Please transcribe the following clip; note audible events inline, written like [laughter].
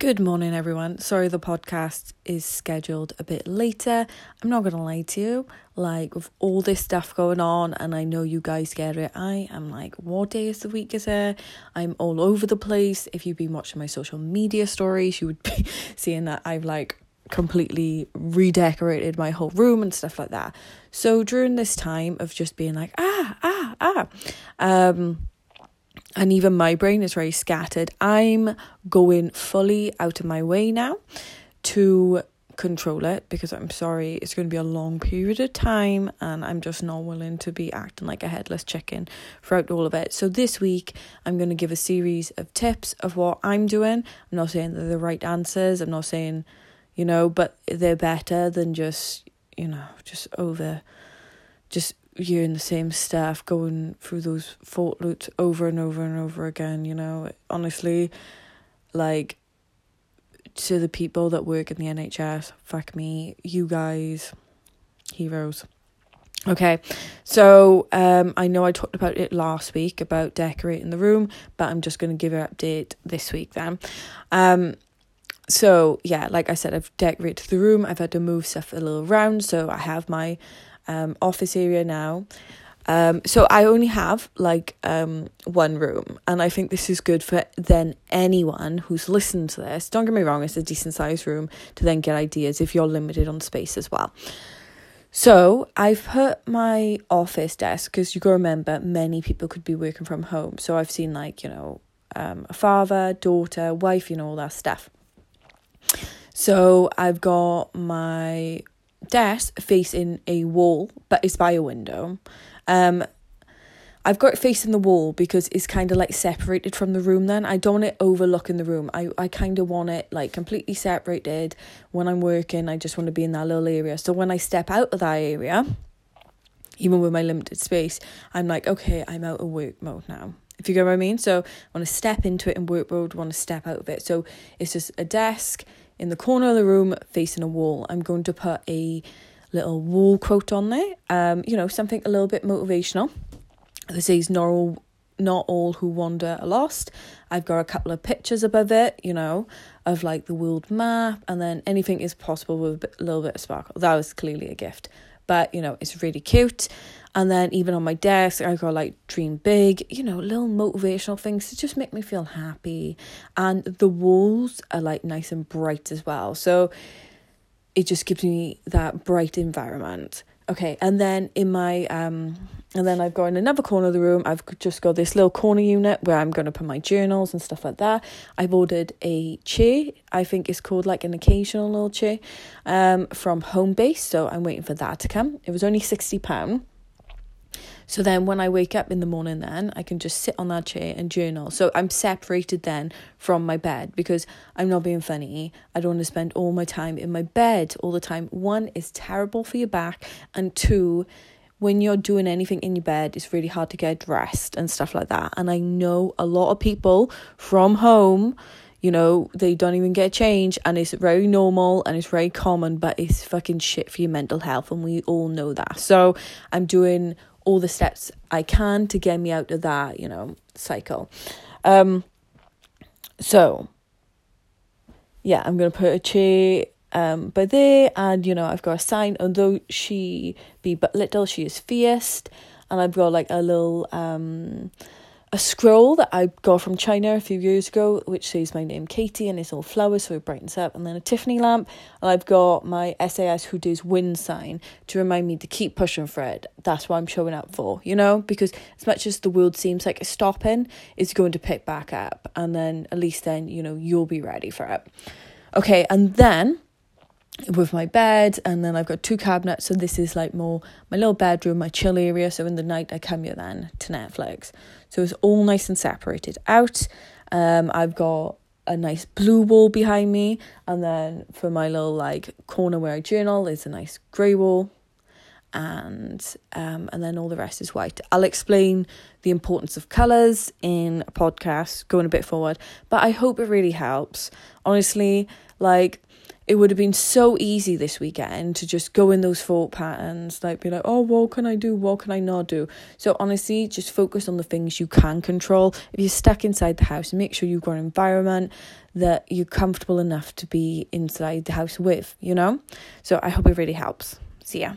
Good morning, everyone. Sorry the podcast is scheduled a bit later. I'm not going to lie to you. Like, with all this stuff going on, and I know you guys get it, I am like, what day is the week is it? I'm all over the place. If you've been watching my social media stories, you would be [laughs] seeing that I've like completely redecorated my whole room and stuff like that. So, during this time of just being like, ah, ah, ah, um, and even my brain is very scattered. I'm going fully out of my way now to control it because I'm sorry, it's going to be a long period of time and I'm just not willing to be acting like a headless chicken throughout all of it. So, this week, I'm going to give a series of tips of what I'm doing. I'm not saying they're the right answers, I'm not saying, you know, but they're better than just, you know, just over, just hearing the same staff going through those fault loops over and over and over again, you know. Honestly, like to the people that work in the NHS, fuck me, you guys, heroes. Okay, so um, I know I talked about it last week about decorating the room, but I'm just going to give an update this week then. Um, so yeah, like I said, I've decorated the room. I've had to move stuff a little around, so I have my um, office area now. Um, so I only have like um one room, and I think this is good for then anyone who's listened to this. Don't get me wrong; it's a decent sized room to then get ideas if you're limited on space as well. So I've put my office desk because you to remember many people could be working from home. So I've seen like you know um, a father, daughter, wife, you know all that stuff. So I've got my desk facing a wall, but it's by a window. Um, I've got it facing the wall because it's kind of like separated from the room then. I don't want it overlooking the room. I, I kind of want it like completely separated. When I'm working, I just want to be in that little area. So when I step out of that area, even with my limited space, I'm like, okay, I'm out of work mode now. If you get what I mean? So I want to step into it in work mode, want to step out of it. So it's just a desk in the corner of the room facing a wall. I'm going to put a little wall quote on there. Um, you know, something a little bit motivational. This says not all not all who wander are lost. I've got a couple of pictures above it, you know, of like the world map, and then anything is possible with a little bit of sparkle. That was clearly a gift, but you know, it's really cute. And then even on my desk, I got like dream big, you know, little motivational things to just make me feel happy. And the walls are like nice and bright as well. So it just gives me that bright environment. Okay, and then in my um and then I've got in another corner of the room, I've just got this little corner unit where I'm going to put my journals and stuff like that. I've ordered a chair, I think it's called like an occasional little chair, um, from Homebase. So I'm waiting for that to come. It was only £60. So then when I wake up in the morning then I can just sit on that chair and journal. So I'm separated then from my bed because I'm not being funny. I don't want to spend all my time in my bed all the time. One is terrible for your back and two when you're doing anything in your bed, it's really hard to get dressed and stuff like that. And I know a lot of people from home, you know, they don't even get a change and it's very normal and it's very common, but it's fucking shit for your mental health. And we all know that. So I'm doing all the steps I can to get me out of that, you know, cycle. Um, so, yeah, I'm to put a chair um, by there, and, you know, I've got a sign, although she be but little, she is fierce, and I've got like a little, um, a scroll that I got from China a few years ago, which says my name Katie and it's all flowers, so it brightens up. And then a Tiffany lamp, and I've got my SAS Who Does Win sign to remind me to keep pushing for it. That's what I'm showing up for, you know, because as much as the world seems like it's stopping, it's going to pick back up, and then at least then you know you'll be ready for it. Okay, and then with my bed and then I've got two cabinets so this is like more my little bedroom my chill area so in the night I come here then to Netflix so it's all nice and separated out um I've got a nice blue wall behind me and then for my little like corner where I journal is a nice grey wall and um and then all the rest is white. I'll explain the importance of colours in a podcast going a bit forward, but I hope it really helps. Honestly, like it would have been so easy this weekend to just go in those thought patterns, like be like, oh, what can I do? What can I not do? So honestly, just focus on the things you can control. If you're stuck inside the house, make sure you've got an environment that you're comfortable enough to be inside the house with, you know? So I hope it really helps. See ya.